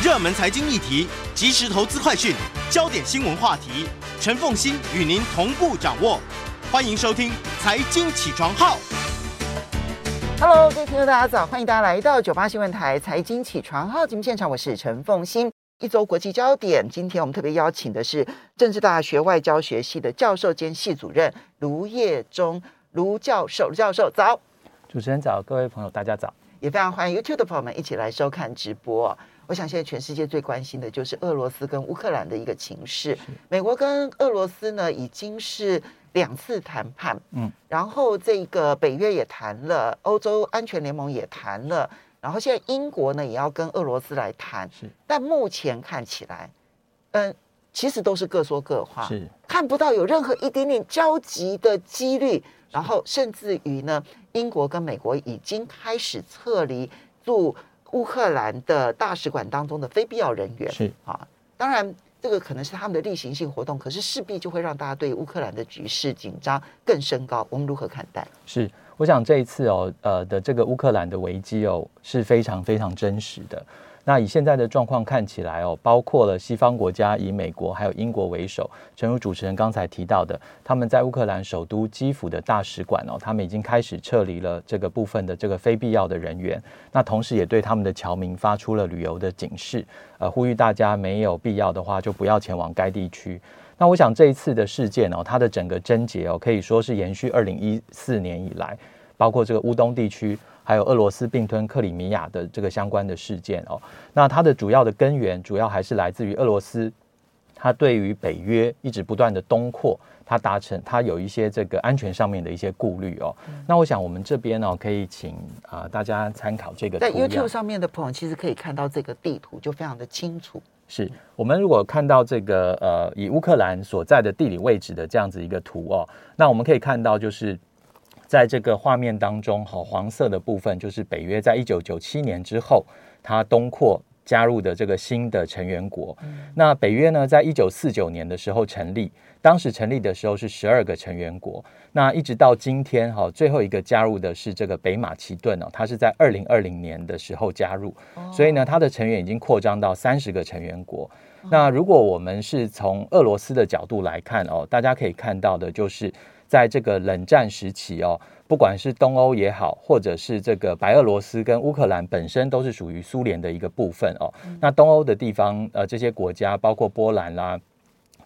热门财经议题、即时投资快讯、焦点新闻话题，陈凤欣与您同步掌握。欢迎收听《财经起床号》。Hello，各位听众大家早，欢迎大家来到九八新闻台《财经起床号》节目现场，我是陈凤欣。一周国际焦点，今天我们特别邀请的是政治大学外交学系的教授兼系主任卢业中卢教授。卢教授早，主持人早，各位朋友大家早，也非常欢迎 YouTube 的朋友们一起来收看直播。我想现在全世界最关心的就是俄罗斯跟乌克兰的一个情势。美国跟俄罗斯呢已经是两次谈判，嗯，然后这个北约也谈了，欧洲安全联盟也谈了。然后现在英国呢也要跟俄罗斯来谈，是，但目前看起来，嗯，其实都是各说各话，是，看不到有任何一点点交集的几率。然后甚至于呢，英国跟美国已经开始撤离驻乌克兰的大使馆当中的非必要人员，是啊，当然这个可能是他们的例行性活动，可是势必就会让大家对乌克兰的局势紧张更升高。我们如何看待？是。我想这一次哦，呃的这个乌克兰的危机哦是非常非常真实的。那以现在的状况看起来哦，包括了西方国家以美国还有英国为首，正如主持人刚才提到的，他们在乌克兰首都基辅的大使馆哦，他们已经开始撤离了这个部分的这个非必要的人员。那同时也对他们的侨民发出了旅游的警示，呃，呼吁大家没有必要的话就不要前往该地区。那我想这一次的事件哦，它的整个症结哦，可以说是延续二零一四年以来，包括这个乌东地区，还有俄罗斯并吞克里米亚的这个相关的事件哦。那它的主要的根源，主要还是来自于俄罗斯，它对于北约一直不断的东扩，它达成它有一些这个安全上面的一些顾虑哦。嗯、那我想我们这边呢，可以请啊、呃、大家参考这个。在 YouTube 上面的朋友，其实可以看到这个地图，就非常的清楚。是我们如果看到这个呃，以乌克兰所在的地理位置的这样子一个图哦，那我们可以看到就是在这个画面当中，好黄色的部分就是北约在一九九七年之后它东扩加入的这个新的成员国。那北约呢，在一九四九年的时候成立。当时成立的时候是十二个成员国，那一直到今天哈，最后一个加入的是这个北马其顿哦，它是在二零二零年的时候加入，所以呢，它的成员已经扩张到三十个成员国。那如果我们是从俄罗斯的角度来看哦，大家可以看到的就是，在这个冷战时期哦，不管是东欧也好，或者是这个白俄罗斯跟乌克兰本身都是属于苏联的一个部分哦。那东欧的地方呃，这些国家包括波兰啦。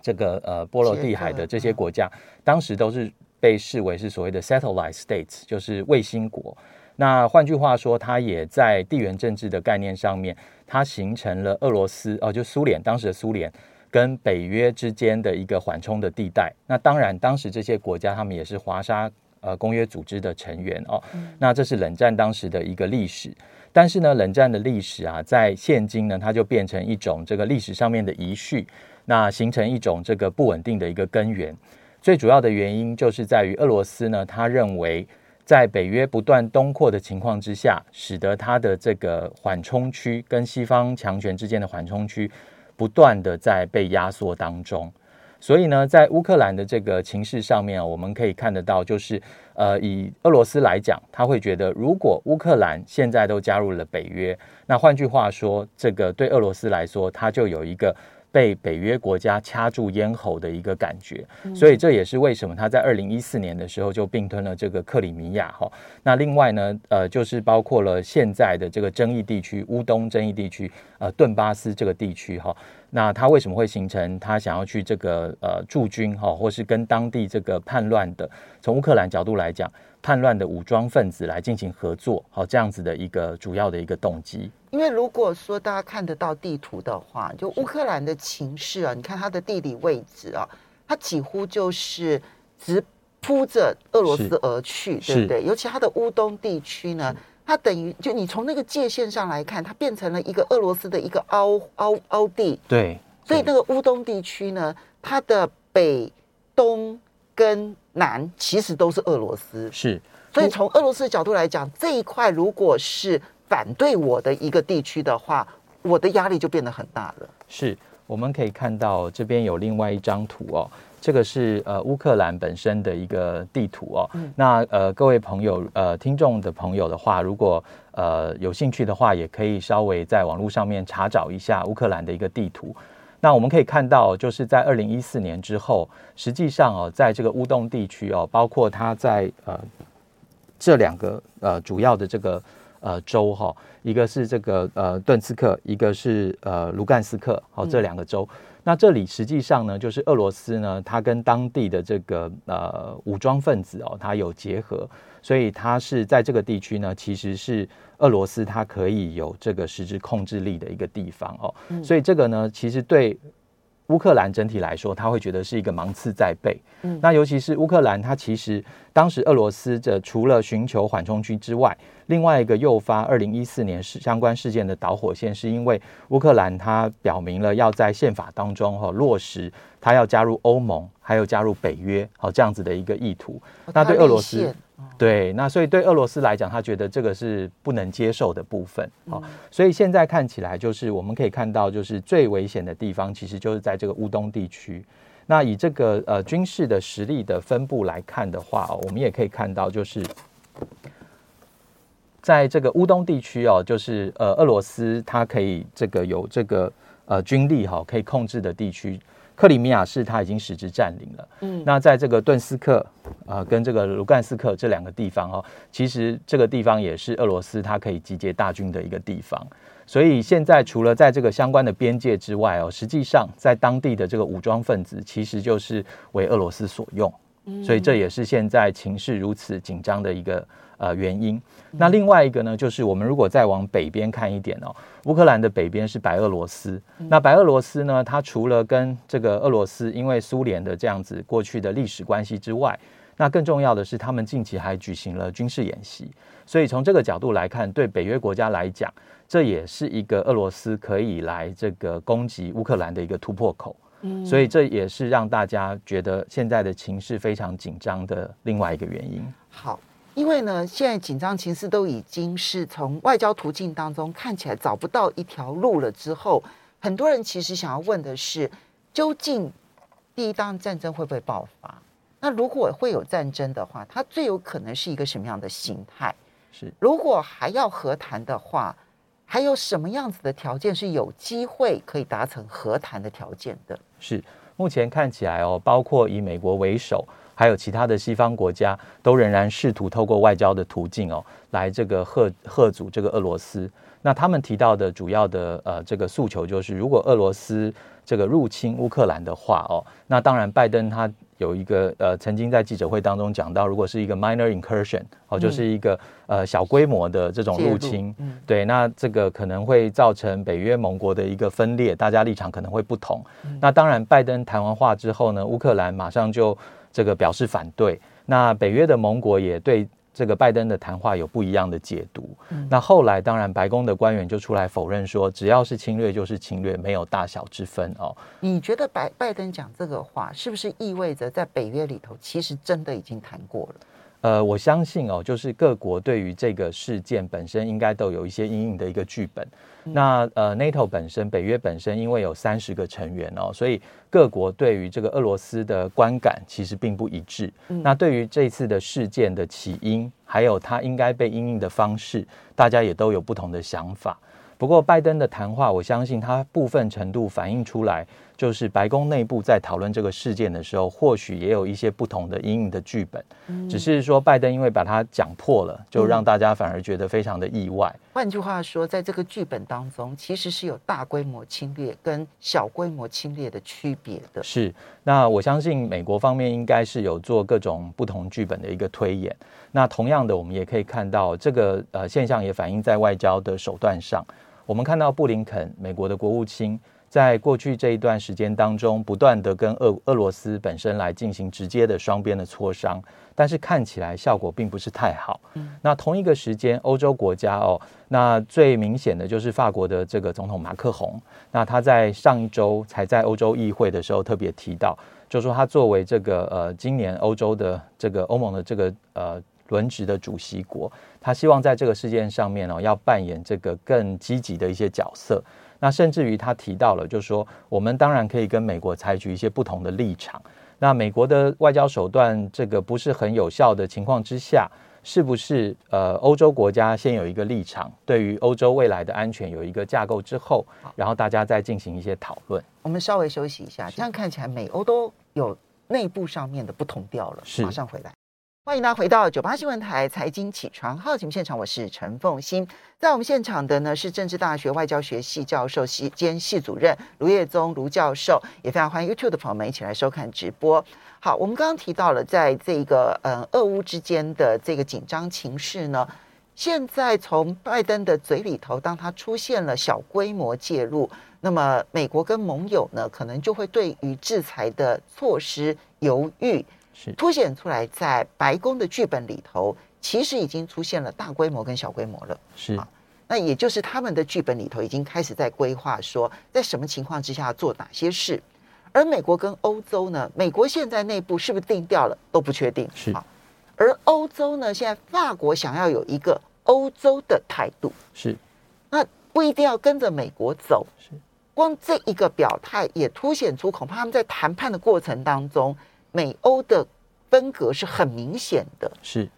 这个呃波罗的海的这些国家，当时都是被视为是所谓的 satellite states，就是卫星国。那换句话说，它也在地缘政治的概念上面，它形成了俄罗斯哦，就苏联当时的苏联跟北约之间的一个缓冲的地带。那当然，当时这些国家他们也是华沙呃公约组织的成员哦。那这是冷战当时的一个历史。但是呢，冷战的历史啊，在现今呢，它就变成一种这个历史上面的遗绪。那形成一种这个不稳定的一个根源，最主要的原因就是在于俄罗斯呢，他认为在北约不断东扩的情况之下，使得他的这个缓冲区跟西方强权之间的缓冲区不断的在被压缩当中。所以呢，在乌克兰的这个情势上面，我们可以看得到，就是呃，以俄罗斯来讲，他会觉得，如果乌克兰现在都加入了北约，那换句话说，这个对俄罗斯来说，它就有一个。被北约国家掐住咽喉的一个感觉，所以这也是为什么他在二零一四年的时候就并吞了这个克里米亚哈。那另外呢，呃，就是包括了现在的这个争议地区乌东争议地区，呃，顿巴斯这个地区哈。那他为什么会形成他想要去这个呃驻军哈，或是跟当地这个叛乱的，从乌克兰角度来讲，叛乱的武装分子来进行合作，好，这样子的一个主要的一个动机。因为如果说大家看得到地图的话，就乌克兰的情势啊，你看它的地理位置啊，它几乎就是直扑着俄罗斯而去，对不对？尤其它的乌东地区呢，它等于就你从那个界限上来看，它变成了一个俄罗斯的一个凹凹凹地。对，所以那个乌东地区呢，它的北、东跟南其实都是俄罗斯。是，所以从俄罗斯的角度来讲，这一块如果是反对我的一个地区的话，我的压力就变得很大了。是，我们可以看到这边有另外一张图哦，这个是呃乌克兰本身的一个地图哦。嗯、那呃各位朋友呃听众的朋友的话，如果呃有兴趣的话，也可以稍微在网络上面查找一下乌克兰的一个地图。那我们可以看到，就是在二零一四年之后，实际上哦，在这个乌东地区哦，包括它在呃这两个呃主要的这个呃州哈，一个是这个呃顿斯克，一个是呃卢甘斯克，好，这两个州。嗯、那这里实际上呢，就是俄罗斯呢，它跟当地的这个呃武装分子哦，它有结合，所以它是在这个地区呢，其实是。俄罗斯它可以有这个实质控制力的一个地方哦，嗯、所以这个呢，其实对乌克兰整体来说，他会觉得是一个芒刺在背。嗯，那尤其是乌克兰，它其实当时俄罗斯这除了寻求缓冲区之外，另外一个诱发二零一四年事相关事件的导火线，是因为乌克兰它表明了要在宪法当中哈、哦、落实，它要加入欧盟，还有加入北约，好、哦、这样子的一个意图。哦、那对俄罗斯。对，那所以对俄罗斯来讲，他觉得这个是不能接受的部分。好、所以现在看起来，就是我们可以看到，就是最危险的地方，其实就是在这个乌东地区。那以这个呃军事的实力的分布来看的话，哦，我们也可以看到，就是在这个乌东地区哦，就是呃俄罗斯它可以这个有这个呃军力哈、哦，可以控制的地区。克里米亚是他已经实质占领了。嗯，那在这个顿斯克啊、呃，跟这个卢甘斯克这两个地方哦，其实这个地方也是俄罗斯它可以集结大军的一个地方。所以现在除了在这个相关的边界之外哦，实际上在当地的这个武装分子其实就是为俄罗斯所用。嗯，所以这也是现在情势如此紧张的一个。呃，原因。那另外一个呢，就是我们如果再往北边看一点哦，乌克兰的北边是白俄罗斯。那白俄罗斯呢，它除了跟这个俄罗斯因为苏联的这样子过去的历史关系之外，那更重要的是，他们近期还举行了军事演习。所以从这个角度来看，对北约国家来讲，这也是一个俄罗斯可以来这个攻击乌克兰的一个突破口。嗯，所以这也是让大家觉得现在的情势非常紧张的另外一个原因。好。因为呢，现在紧张情势都已经是从外交途径当中看起来找不到一条路了之后，很多人其实想要问的是，究竟第一当战争会不会爆发？那如果会有战争的话，它最有可能是一个什么样的形态？是，如果还要和谈的话，还有什么样子的条件是有机会可以达成和谈的条件的？是，目前看起来哦，包括以美国为首。还有其他的西方国家都仍然试图透过外交的途径哦，来这个贺贺阻这个俄罗斯。那他们提到的主要的呃这个诉求就是，如果俄罗斯这个入侵乌克兰的话哦，那当然拜登他有一个呃曾经在记者会当中讲到，如果是一个 minor incursion 哦，就是一个呃小规模的这种入侵，对，那这个可能会造成北约盟国的一个分裂，大家立场可能会不同。那当然，拜登谈完话之后呢，乌克兰马上就。这个表示反对，那北约的盟国也对这个拜登的谈话有不一样的解读。嗯、那后来当然白宫的官员就出来否认说，只要是侵略就是侵略，没有大小之分哦。你觉得拜拜登讲这个话，是不是意味着在北约里头其实真的已经谈过了？呃，我相信哦，就是各国对于这个事件本身应该都有一些阴影的一个剧本。嗯、那呃，NATO 本身，北约本身，因为有三十个成员哦，所以各国对于这个俄罗斯的观感其实并不一致。嗯、那对于这次的事件的起因，还有它应该被应应的方式，大家也都有不同的想法。不过，拜登的谈话，我相信他部分程度反映出来，就是白宫内部在讨论这个事件的时候，或许也有一些不同的阴影的剧本。嗯，只是说拜登因为把它讲破了，就让大家反而觉得非常的意外。换句话说，在这个剧本当中，其实是有大规模侵略跟小规模侵略的区别的。是，那我相信美国方面应该是有做各种不同剧本的一个推演。那同样的，我们也可以看到这个呃现象也反映在外交的手段上。我们看到布林肯，美国的国务卿，在过去这一段时间当中，不断的跟俄俄罗斯本身来进行直接的双边的磋商，但是看起来效果并不是太好。嗯，那同一个时间，欧洲国家哦，那最明显的就是法国的这个总统马克宏，那他在上一周才在欧洲议会的时候特别提到，就说他作为这个呃今年欧洲的这个欧盟的这个呃。轮值的主席国，他希望在这个事件上面哦，要扮演这个更积极的一些角色。那甚至于他提到了，就是说我们当然可以跟美国采取一些不同的立场。那美国的外交手段这个不是很有效的情况之下，是不是呃欧洲国家先有一个立场，对于欧洲未来的安全有一个架构之后，然后大家再进行一些讨论。我们稍微休息一下，这样看起来美欧都有内部上面的不同调了。是，马上回来。欢迎大家回到九八新闻台财经起床号节目现场，我是陈凤欣。在我们现场的呢是政治大学外交学系教授系兼系主任卢业宗卢教授，也非常欢迎 YouTube 的朋友们一起来收看直播。好，我们刚刚提到了在这个呃俄乌之间的这个紧张情势呢，现在从拜登的嘴里头，当他出现了小规模介入，那么美国跟盟友呢可能就会对于制裁的措施犹豫。是凸显出来，在白宫的剧本里头，其实已经出现了大规模跟小规模了。是啊，那也就是他们的剧本里头已经开始在规划说，在什么情况之下做哪些事。而美国跟欧洲呢，美国现在内部是不是定掉了都不确定。是啊，而欧洲呢，现在法国想要有一个欧洲的态度。是，那不一定要跟着美国走。是，光这一个表态也凸显出，恐怕他们在谈判的过程当中。美欧的分隔是很明显的，是，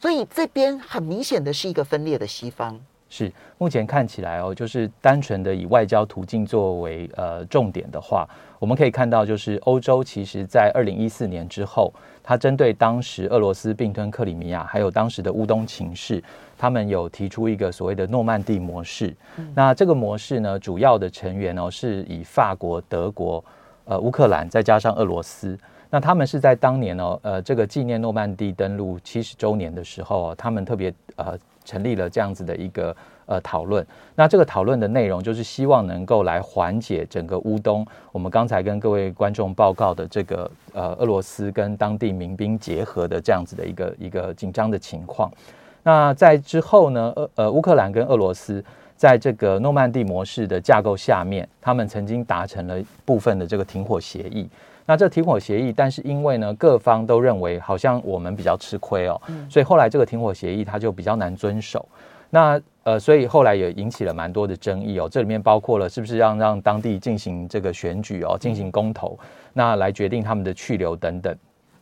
所以这边很明显的是一个分裂的西方。是，目前看起来哦，就是单纯的以外交途径作为呃重点的话，我们可以看到，就是欧洲其实在二零一四年之后，它针对当时俄罗斯并吞克里米亚，还有当时的乌东情势，他们有提出一个所谓的诺曼底模式。嗯、那这个模式呢，主要的成员哦，是以法国、德国、呃乌克兰，再加上俄罗斯。那他们是在当年哦，呃，这个纪念诺曼底登陆七十周年的时候，他们特别呃成立了这样子的一个呃讨论。那这个讨论的内容就是希望能够来缓解整个乌东，我们刚才跟各位观众报告的这个呃俄罗斯跟当地民兵结合的这样子的一个一个紧张的情况。那在之后呢，呃呃，乌克兰跟俄罗斯在这个诺曼底模式的架构下面，他们曾经达成了部分的这个停火协议。那这停火协议，但是因为呢，各方都认为好像我们比较吃亏哦，嗯、所以后来这个停火协议它就比较难遵守。那呃，所以后来也引起了蛮多的争议哦。这里面包括了是不是让让当地进行这个选举哦，进行公投，嗯、那来决定他们的去留等等。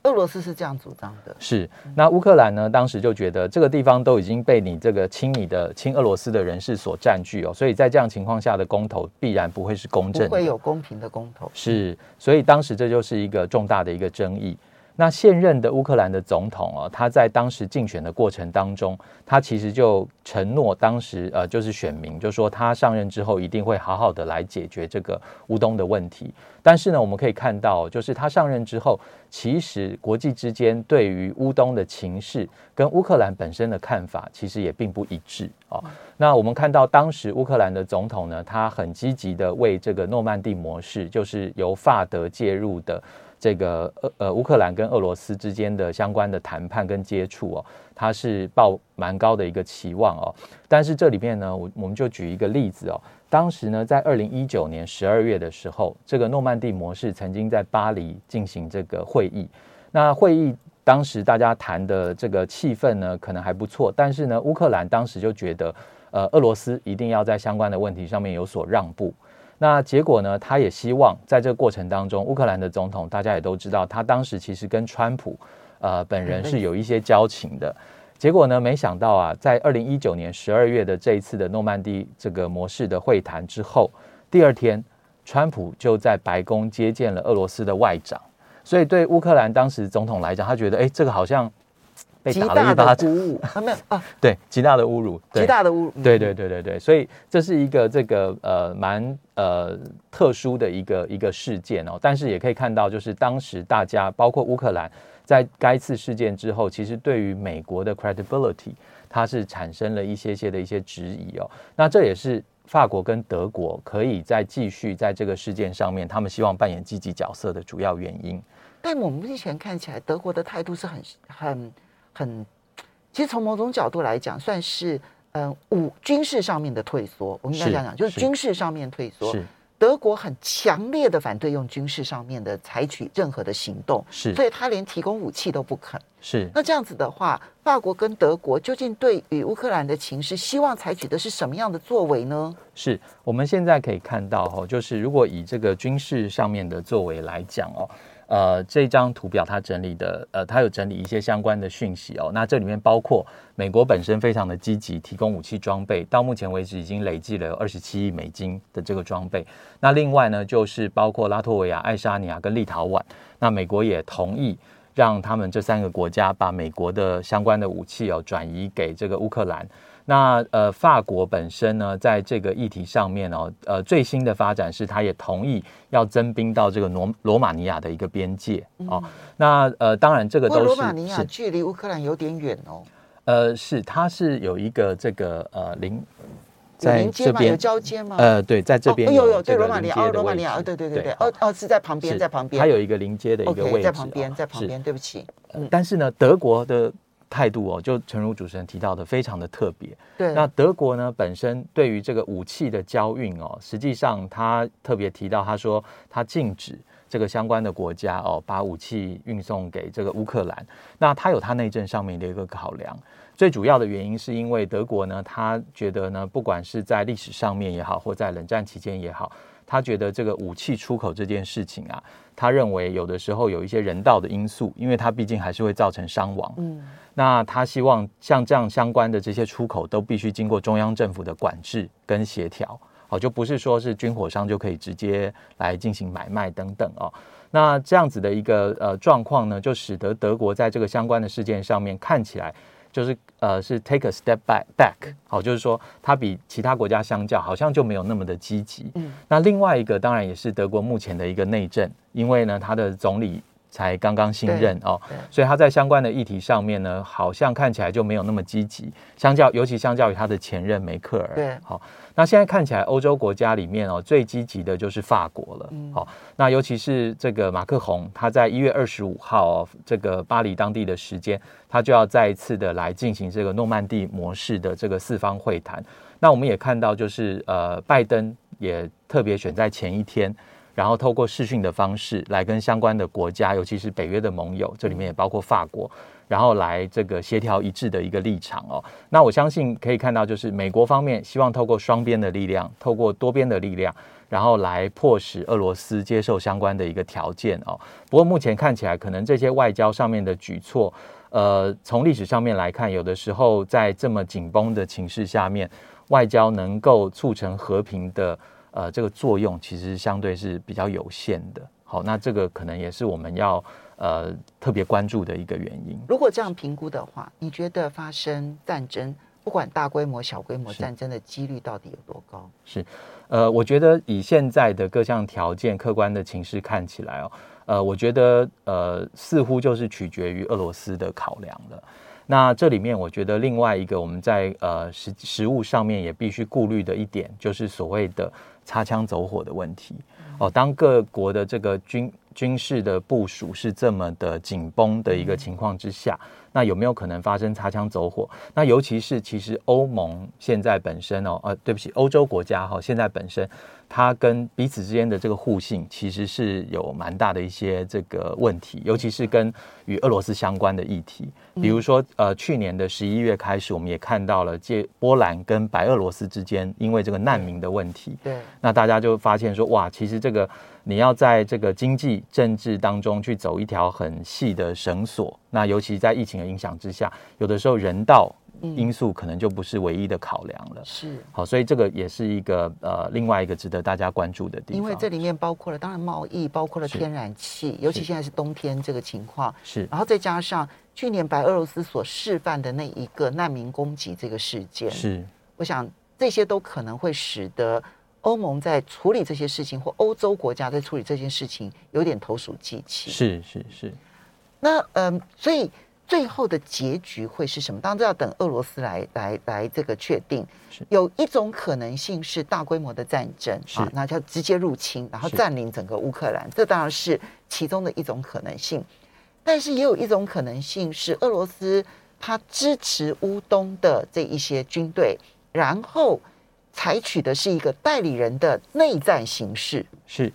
俄罗斯是这样主张的，是。那乌克兰呢？当时就觉得这个地方都已经被你这个亲你的亲俄罗斯的人士所占据哦，所以在这样情况下的公投必然不会是公正的，不会有公平的公投。是，所以当时这就是一个重大的一个争议。那现任的乌克兰的总统哦，他在当时竞选的过程当中，他其实就承诺，当时呃就是选民就说他上任之后一定会好好的来解决这个乌东的问题。但是呢，我们可以看到，就是他上任之后，其实国际之间对于乌东的情势跟乌克兰本身的看法其实也并不一致哦。那我们看到当时乌克兰的总统呢，他很积极的为这个诺曼底模式，就是由法德介入的。这个呃呃，乌克兰跟俄罗斯之间的相关的谈判跟接触哦，它是抱蛮高的一个期望哦。但是这里面呢，我我们就举一个例子哦。当时呢，在二零一九年十二月的时候，这个诺曼底模式曾经在巴黎进行这个会议。那会议当时大家谈的这个气氛呢，可能还不错。但是呢，乌克兰当时就觉得，呃，俄罗斯一定要在相关的问题上面有所让步。那结果呢？他也希望在这个过程当中，乌克兰的总统大家也都知道，他当时其实跟川普呃本人是有一些交情的。结果呢，没想到啊，在二零一九年十二月的这一次的诺曼底这个模式的会谈之后，第二天，川普就在白宫接见了俄罗斯的外长。所以对乌克兰当时总统来讲，他觉得哎，这个好像。被打了一巴掌，啊没有啊，对，极大的侮辱，极大的侮辱，对对对对对，所以这是一个这个呃蛮呃特殊的一个一个事件哦，但是也可以看到，就是当时大家包括乌克兰在该次事件之后，其实对于美国的 credibility，它是产生了一些些的一些质疑哦，那这也是法国跟德国可以再继续在这个事件上面，他们希望扮演积极角色的主要原因。但我们目前看起来，德国的态度是很很。很，其实从某种角度来讲，算是嗯武军事上面的退缩。我们应该讲讲，就是军事上面退缩。是德国很强烈的反对用军事上面的采取任何的行动，是，所以他连提供武器都不肯。是，那这样子的话，法国跟德国究竟对于乌克兰的情势，希望采取的是什么样的作为呢？是我们现在可以看到哈，就是如果以这个军事上面的作为来讲哦。呃，这张图表它整理的，呃，它有整理一些相关的讯息哦。那这里面包括美国本身非常的积极提供武器装备，到目前为止已经累计了有二十七亿美金的这个装备。那另外呢，就是包括拉脱维亚、爱沙尼亚跟立陶宛，那美国也同意让他们这三个国家把美国的相关的武器哦转移给这个乌克兰。那呃，法国本身呢，在这个议题上面哦，呃，最新的发展是，他也同意要增兵到这个罗罗马尼亚的一个边界哦。嗯、那呃，当然这个都是，罗马尼亚距离乌克兰有点远哦。呃，是，它是有一个这个呃邻在这边有交接吗？呃，对，在这边有有对罗马尼亚，哦，罗马尼亚，对对对对，哦哦，是在旁边，在旁边，它有一个临街的一个位置，在旁边，在旁边，对不起。但是呢，德国的。态度哦，就诚如主持人提到的，非常的特别。对，那德国呢，本身对于这个武器的交运哦，实际上他特别提到，他说他禁止这个相关的国家哦，把武器运送给这个乌克兰。那他有他内政上面的一个考量，最主要的原因是因为德国呢，他觉得呢，不管是在历史上面也好，或在冷战期间也好，他觉得这个武器出口这件事情啊，他认为有的时候有一些人道的因素，因为他毕竟还是会造成伤亡。嗯。那他希望像这样相关的这些出口都必须经过中央政府的管制跟协调，哦，就不是说是军火商就可以直接来进行买卖等等哦。那这样子的一个呃状况呢，就使得德国在这个相关的事件上面看起来就是呃是 take a step back back，好，就是说它比其他国家相较好像就没有那么的积极。嗯，那另外一个当然也是德国目前的一个内政，因为呢它的总理。才刚刚新任哦，所以他在相关的议题上面呢，好像看起来就没有那么积极。相较，尤其相较于他的前任梅克尔，对，好，那现在看起来欧洲国家里面哦，最积极的就是法国了。好，那尤其是这个马克宏，他在一月二十五号哦，这个巴黎当地的时间，他就要再一次的来进行这个诺曼底模式的这个四方会谈。那我们也看到，就是呃，拜登也特别选在前一天。然后透过视讯的方式来跟相关的国家，尤其是北约的盟友，这里面也包括法国，然后来这个协调一致的一个立场哦。那我相信可以看到，就是美国方面希望透过双边的力量，透过多边的力量，然后来迫使俄罗斯接受相关的一个条件哦。不过目前看起来，可能这些外交上面的举措，呃，从历史上面来看，有的时候在这么紧绷的情势下面，外交能够促成和平的。呃，这个作用其实相对是比较有限的。好，那这个可能也是我们要呃特别关注的一个原因。如果这样评估的话，你觉得发生战争，不管大规模、小规模战争的几率到底有多高？是，呃，我觉得以现在的各项条件、客观的情势看起来哦，呃，我觉得呃似乎就是取决于俄罗斯的考量了。那这里面，我觉得另外一个我们在呃实实物上面也必须顾虑的一点，就是所谓的擦枪走火的问题。哦，当各国的这个军军事的部署是这么的紧绷的一个情况之下，那有没有可能发生擦枪走火？那尤其是其实欧盟现在本身哦，呃，对不起，欧洲国家哈，现在本身。它跟彼此之间的这个互信，其实是有蛮大的一些这个问题，尤其是跟与俄罗斯相关的议题，比如说，呃，去年的十一月开始，我们也看到了借波兰跟白俄罗斯之间因为这个难民的问题，对，那大家就发现说，哇，其实这个你要在这个经济政治当中去走一条很细的绳索，那尤其在疫情的影响之下，有的时候人道。因素可能就不是唯一的考量了，是。好，所以这个也是一个呃另外一个值得大家关注的地方。因为这里面包括了当然贸易，包括了天然气，尤其现在是冬天这个情况，是，然后再加上去年白俄罗斯所示范的那一个难民攻击这个事件，是，我想这些都可能会使得欧盟在处理这些事情，或欧洲国家在处理这件事情有点投鼠忌器。是是是，那嗯、呃，所以。最后的结局会是什么？当然这要等俄罗斯来来来这个确定。有一种可能性是大规模的战争啊，那就直接入侵，然后占领整个乌克兰。这当然是其中的一种可能性。但是也有一种可能性是俄罗斯他支持乌东的这一些军队，然后采取的是一个代理人的内战形式。是。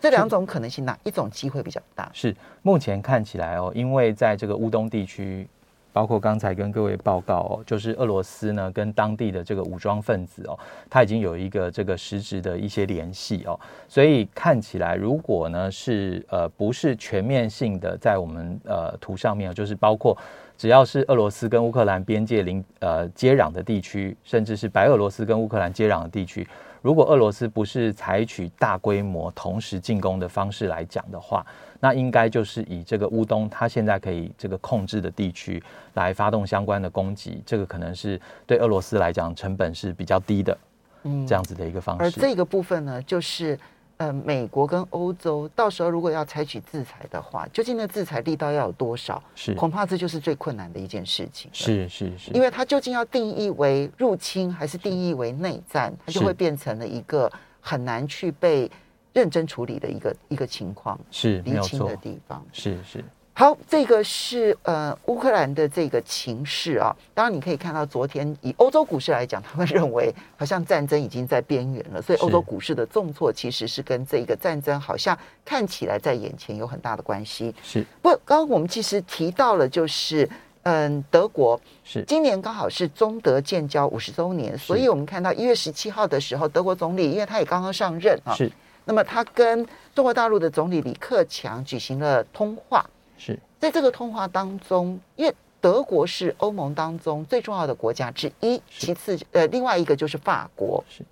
这两种可能性，哪一种机会比较大？是目前看起来哦，因为在这个乌东地区，包括刚才跟各位报告哦，就是俄罗斯呢跟当地的这个武装分子哦，他已经有一个这个实质的一些联系哦，所以看起来如果呢是呃不是全面性的在我们呃图上面，就是包括只要是俄罗斯跟乌克兰边界邻呃接壤的地区，甚至是白俄罗斯跟乌克兰接壤的地区。如果俄罗斯不是采取大规模同时进攻的方式来讲的话，那应该就是以这个乌东它现在可以这个控制的地区来发动相关的攻击，这个可能是对俄罗斯来讲成本是比较低的，嗯，这样子的一个方式。而这个部分呢，就是。呃，美国跟欧洲到时候如果要采取制裁的话，究竟那制裁力道要有多少？是，恐怕这就是最困难的一件事情。是是是，因为它究竟要定义为入侵还是定义为内战，它就会变成了一个很难去被认真处理的一个一个情况。是，厘清的地方。是是。好，这个是呃乌克兰的这个情势啊。当然，你可以看到昨天以欧洲股市来讲，他们认为好像战争已经在边缘了，所以欧洲股市的重挫其实是跟这个战争好像看起来在眼前有很大的关系。是。不，刚刚我们其实提到了，就是嗯，德国是今年刚好是中德建交五十周年，所以我们看到一月十七号的时候，德国总理因为他也刚刚上任啊，是。那么他跟中国大陆的总理李克强举行了通话。是在这个通话当中，因为德国是欧盟当中最重要的国家之一，其次呃，另外一个就是法国。是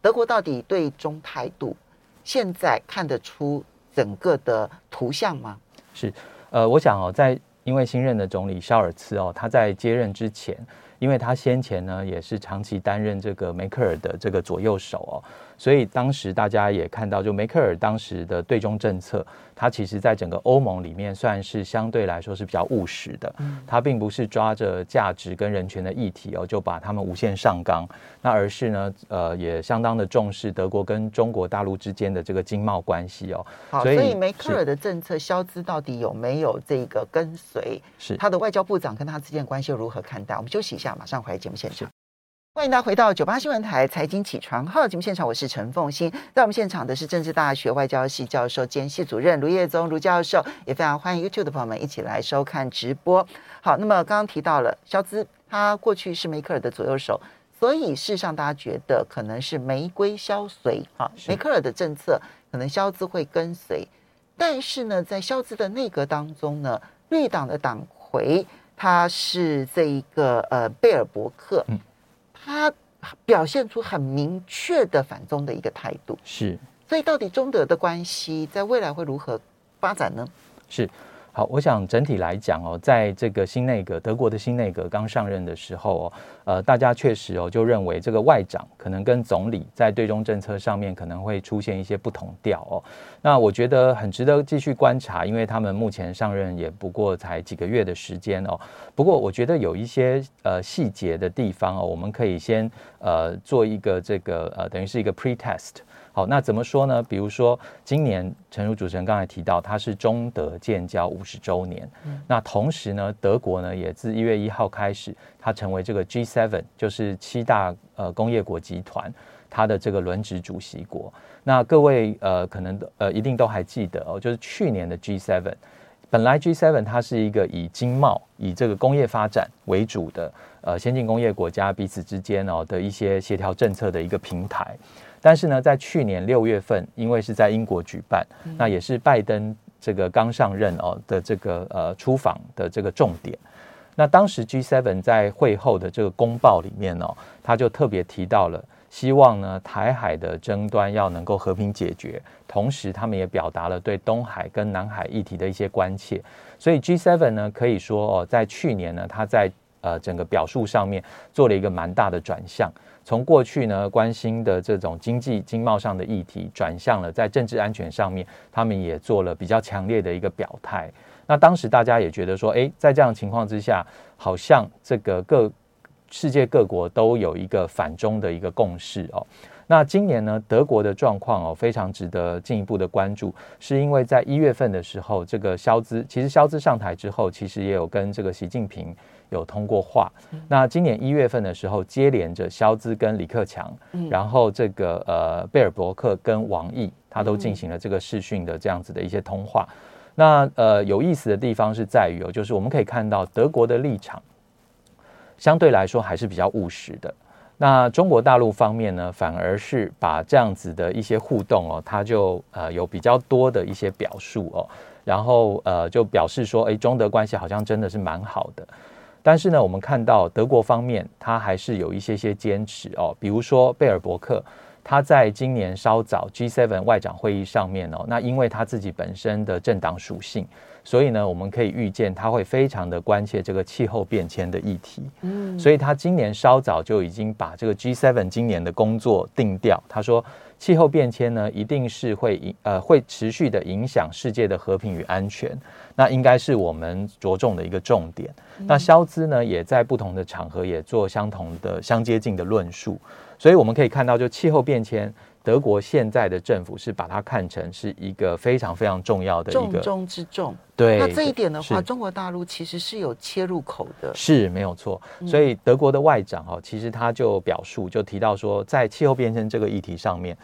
德国到底对中态度，现在看得出整个的图像吗？是呃，我想哦，在因为新任的总理肖尔茨哦，他在接任之前，因为他先前呢也是长期担任这个梅克尔的这个左右手哦。所以当时大家也看到，就梅克尔当时的对中政策，他其实在整个欧盟里面算是相对来说是比较务实的。他并不是抓着价值跟人权的议题哦，就把他们无限上纲。那而是呢，呃，也相当的重视德国跟中国大陆之间的这个经贸关系哦。好，所以梅克尔的政策，消资到底有没有这个跟随？是他的外交部长跟他之间的关系又如何看待？我们休息一下，马上回来节目现场。欢迎大家回到九八新闻台财经起床号节目现场，我是陈凤欣。在我们现场的是政治大学外交系教授兼系主任卢业宗卢教授，也非常欢迎 YouTube 的朋友们一起来收看直播。好，那么刚刚提到了肖兹，他过去是梅克尔的左右手，所以事实上大家觉得可能是玫瑰肖随啊，梅克尔的政策可能肖兹会跟随，但是呢，在肖兹的内阁当中呢，绿党的党魁他是这一个呃贝尔伯克。嗯他表现出很明确的反中的一个态度，是。所以，到底中德的关系在未来会如何发展呢？是。好，我想整体来讲哦，在这个新内阁，德国的新内阁刚上任的时候哦，呃，大家确实哦就认为这个外长可能跟总理在对中政策上面可能会出现一些不同调哦。那我觉得很值得继续观察，因为他们目前上任也不过才几个月的时间哦。不过我觉得有一些呃细节的地方哦，我们可以先呃做一个这个呃等于是一个 pre-test。好，那怎么说呢？比如说，今年陈如主持人刚才提到，它是中德建交五十周年。嗯。那同时呢，德国呢也自一月一号开始，它成为这个 G7，就是七大呃工业国集团它的这个轮值主席国。那各位呃可能呃一定都还记得哦，就是去年的 G7，本来 G7 它是一个以经贸、以这个工业发展为主的呃先进工业国家彼此之间哦的一些协调政策的一个平台。但是呢，在去年六月份，因为是在英国举办，那也是拜登这个刚上任哦的这个呃出访的这个重点。那当时 G7 在会后的这个公报里面哦，他就特别提到了，希望呢台海的争端要能够和平解决，同时他们也表达了对东海跟南海议题的一些关切。所以 G7 呢，可以说哦，在去年呢，他在呃整个表述上面做了一个蛮大的转向。从过去呢关心的这种经济经贸上的议题，转向了在政治安全上面，他们也做了比较强烈的一个表态。那当时大家也觉得说，诶，在这样情况之下，好像这个各世界各国都有一个反中的一个共识哦。那今年呢，德国的状况哦，非常值得进一步的关注，是因为在一月份的时候，这个肖兹其实肖兹上台之后，其实也有跟这个习近平有通过话。那今年一月份的时候，接连着肖兹跟李克强，然后这个呃贝尔伯克跟王毅，他都进行了这个视讯的这样子的一些通话。那呃有意思的地方是在于哦，就是我们可以看到德国的立场相对来说还是比较务实的。那中国大陆方面呢，反而是把这样子的一些互动哦，它就呃有比较多的一些表述哦，然后呃就表示说，哎，中德关系好像真的是蛮好的。但是呢，我们看到德国方面，它还是有一些些坚持哦，比如说贝尔伯克，他在今年稍早 G7 外长会议上面哦，那因为他自己本身的政党属性。所以呢，我们可以预见他会非常的关切这个气候变迁的议题。嗯，所以他今年稍早就已经把这个 G7 今年的工作定调。他说，气候变迁呢，一定是会影呃会持续的影响世界的和平与安全。那应该是我们着重的一个重点。那肖兹呢，也在不同的场合也做相同的相接近的论述。所以我们可以看到，就气候变迁。德国现在的政府是把它看成是一个非常非常重要的一个重中之重。对，那这一点的话，中国大陆其实是有切入口的。是没有错。所以德国的外长哈，其实他就表述，就提到说，在气候变迁这个议题上面，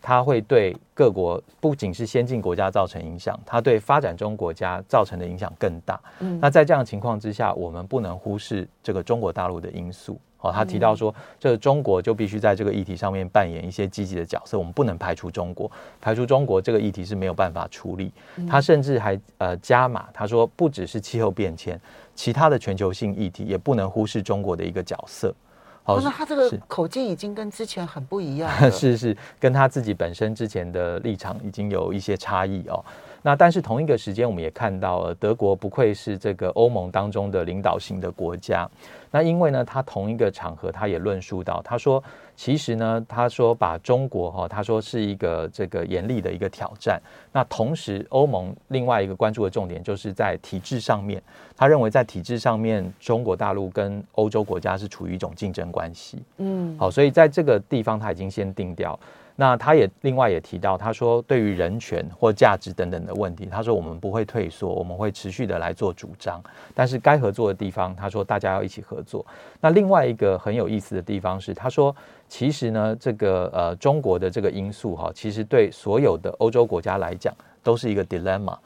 他会对各国不仅是先进国家造成影响，他对发展中国家造成的影响更大。嗯，那在这样的情况之下，我们不能忽视这个中国大陆的因素。哦，他提到说，这个中国就必须在这个议题上面扮演一些积极的角色，我们不能排除中国，排除中国这个议题是没有办法处理。他甚至还呃加码，他说不只是气候变迁，其他的全球性议题也不能忽视中国的一个角色。好，那他这个口径已经跟之前很不一样了，是是，跟他自己本身之前的立场已经有一些差异哦。那但是同一个时间，我们也看到了德国不愧是这个欧盟当中的领导型的国家。那因为呢，他同一个场合，他也论述到，他说，其实呢，他说把中国哈，他说是一个这个严厉的一个挑战。那同时，欧盟另外一个关注的重点就是在体制上面，他认为在体制上面，中国大陆跟欧洲国家是处于一种竞争关系。嗯，好，所以在这个地方，他已经先定调。那他也另外也提到，他说对于人权或价值等等的问题，他说我们不会退缩，我们会持续的来做主张。但是该合作的地方，他说大家要一起合作。那另外一个很有意思的地方是，他说其实呢，这个呃中国的这个因素哈，其实对所有的欧洲国家来讲都是一个 dilemma。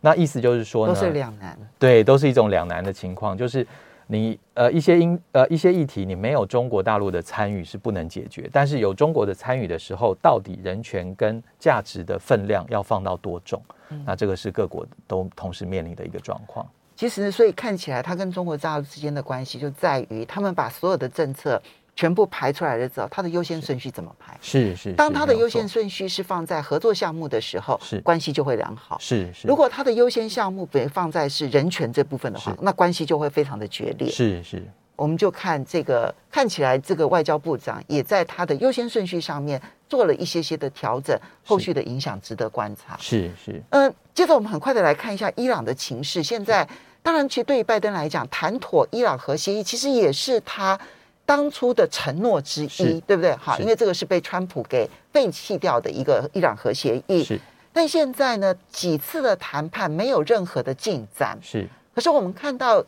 那意思就是说呢，都是两难，对，都是一种两难的情况，就是。你呃一些因呃一些议题，你没有中国大陆的参与是不能解决。但是有中国的参与的时候，到底人权跟价值的分量要放到多重？嗯、那这个是各国都同时面临的一个状况。其实，所以看起来，它跟中国大陆之间的关系就在于，他们把所有的政策。全部排出来了之后，它的优先顺序怎么排？是是，是。当它的优先顺序是放在合作项目的时候，是关系就会良好。是是。如果它的优先项目被放在是人权这部分的话，那关系就会非常的决裂。是是。我们就看这个，看起来这个外交部长也在他的优先顺序上面做了一些些的调整，后续的影响值得观察。是是。嗯，接着我们很快的来看一下伊朗的情势。现在，当然，其实对于拜登来讲，谈妥伊朗核协议，其实也是他。当初的承诺之一，对不对？好，因为这个是被川普给废弃掉的一个伊朗核协议。是，但现在呢，几次的谈判没有任何的进展。是，可是我们看到，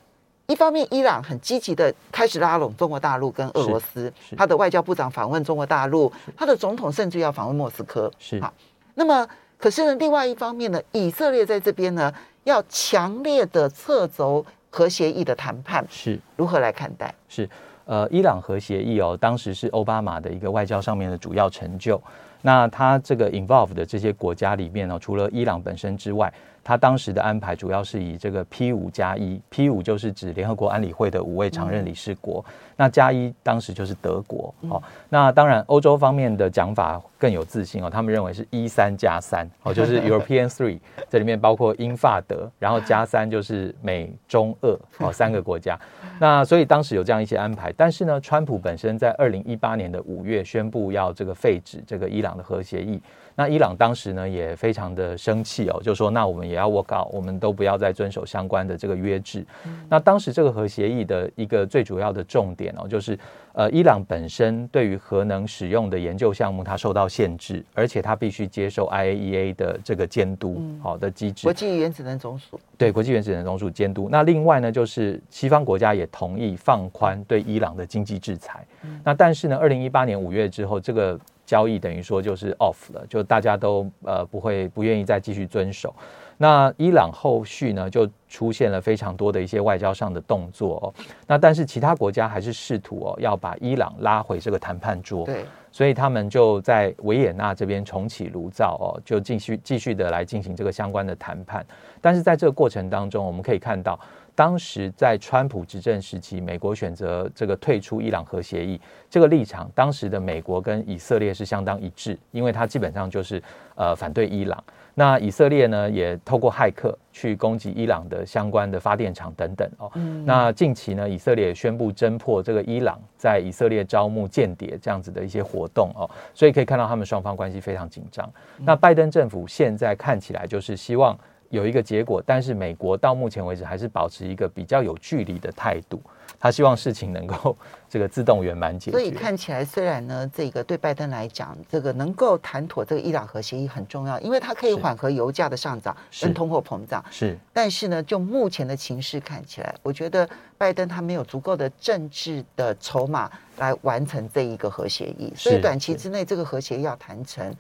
一方面伊朗很积极的开始拉拢中国大陆跟俄罗斯，他的外交部长访问中国大陆，他的总统甚至要访问莫斯科。是，好，那么可是呢，另外一方面呢，以色列在这边呢，要强烈的掣肘核协议的谈判，是如何来看待？是。呃，伊朗核协议哦，当时是奥巴马的一个外交上面的主要成就。那他这个 involve 的这些国家里面呢，除了伊朗本身之外，他当时的安排主要是以这个 P 五加一，P 五就是指联合国安理会的五位常任理事国，嗯、那加一当时就是德国。哦，那当然欧洲方面的讲法更有自信哦，他们认为是一三加三哦，就是 European Three，这里面包括英法德，然后加三就是美中俄哦三个国家。那所以当时有这样一些安排，但是呢，川普本身在二零一八年的五月宣布要这个废止这个伊朗。的核协议。那伊朗当时呢也非常的生气哦，就说那我们也要 work out，我们都不要再遵守相关的这个约制。嗯、那当时这个核协议的一个最主要的重点哦，就是呃伊朗本身对于核能使用的研究项目它受到限制，而且它必须接受 IAEA 的这个监督好的机制。国际原子能总署对国际原子能总署监督。那另外呢，就是西方国家也同意放宽对伊朗的经济制裁。嗯、那但是呢，二零一八年五月之后这个。交易等于说就是 off 了，就大家都呃不会不愿意再继续遵守。那伊朗后续呢就出现了非常多的一些外交上的动作哦。那但是其他国家还是试图哦要把伊朗拉回这个谈判桌。对，所以他们就在维也纳这边重启炉灶哦，就继续继续的来进行这个相关的谈判。但是在这个过程当中，我们可以看到。当时在川普执政时期，美国选择这个退出伊朗核协议，这个立场，当时的美国跟以色列是相当一致，因为它基本上就是呃反对伊朗。那以色列呢，也透过骇客去攻击伊朗的相关的发电厂等等哦。嗯、那近期呢，以色列也宣布侦破这个伊朗在以色列招募间谍这样子的一些活动哦，所以可以看到他们双方关系非常紧张。嗯、那拜登政府现在看起来就是希望。有一个结果，但是美国到目前为止还是保持一个比较有距离的态度。他希望事情能够这个自动圆满解决。所以看起来，虽然呢，这个对拜登来讲，这个能够谈妥这个伊朗核协议很重要，因为它可以缓和油价的上涨跟通货膨胀。是，但是呢，就目前的情势看起来，我觉得拜登他没有足够的政治的筹码来完成这一个核协议，所以短期之内这个核协议要谈成。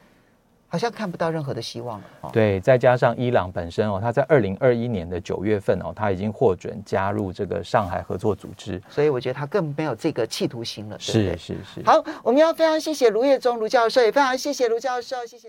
好像看不到任何的希望了。对，再加上伊朗本身哦，他在二零二一年的九月份哦，他已经获准加入这个上海合作组织，所以我觉得他更没有这个企图心了。是是是。好，我们要非常谢谢卢业忠卢教授，也非常谢谢卢教授，谢谢。